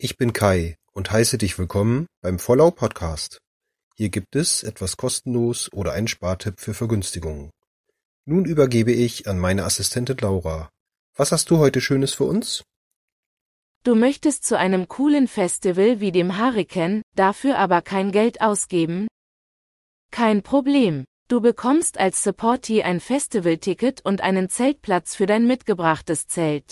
Ich bin Kai und heiße dich willkommen beim Vollau Podcast. Hier gibt es etwas kostenlos oder einen Spartipp für Vergünstigungen. Nun übergebe ich an meine Assistentin Laura. Was hast du heute Schönes für uns? Du möchtest zu einem coolen Festival wie dem Hurricane, dafür aber kein Geld ausgeben? Kein Problem. Du bekommst als Supportee ein Festivalticket und einen Zeltplatz für dein mitgebrachtes Zelt.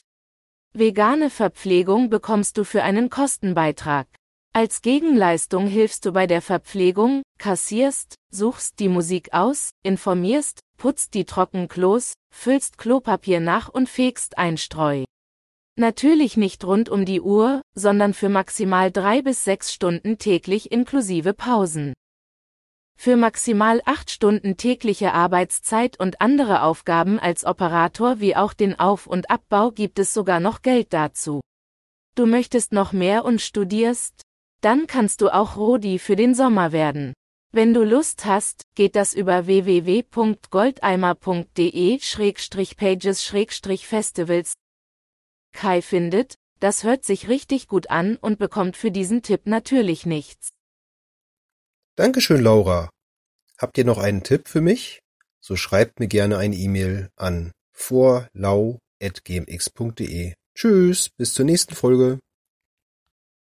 Vegane Verpflegung bekommst du für einen Kostenbeitrag. Als Gegenleistung hilfst du bei der Verpflegung, kassierst, suchst die Musik aus, informierst, putzt die Trockenklos, füllst Klopapier nach und fegst Einstreu. Natürlich nicht rund um die Uhr, sondern für maximal drei bis sechs Stunden täglich inklusive Pausen. Für maximal acht Stunden tägliche Arbeitszeit und andere Aufgaben als Operator wie auch den Auf- und Abbau gibt es sogar noch Geld dazu. Du möchtest noch mehr und studierst? Dann kannst du auch Rodi für den Sommer werden. Wenn du Lust hast, geht das über www.goldeimer.de-pages-festivals. Kai findet, das hört sich richtig gut an und bekommt für diesen Tipp natürlich nichts. Dankeschön, Laura. Habt ihr noch einen Tipp für mich? So schreibt mir gerne eine E-Mail an vorlau.gmx.de. Tschüss, bis zur nächsten Folge.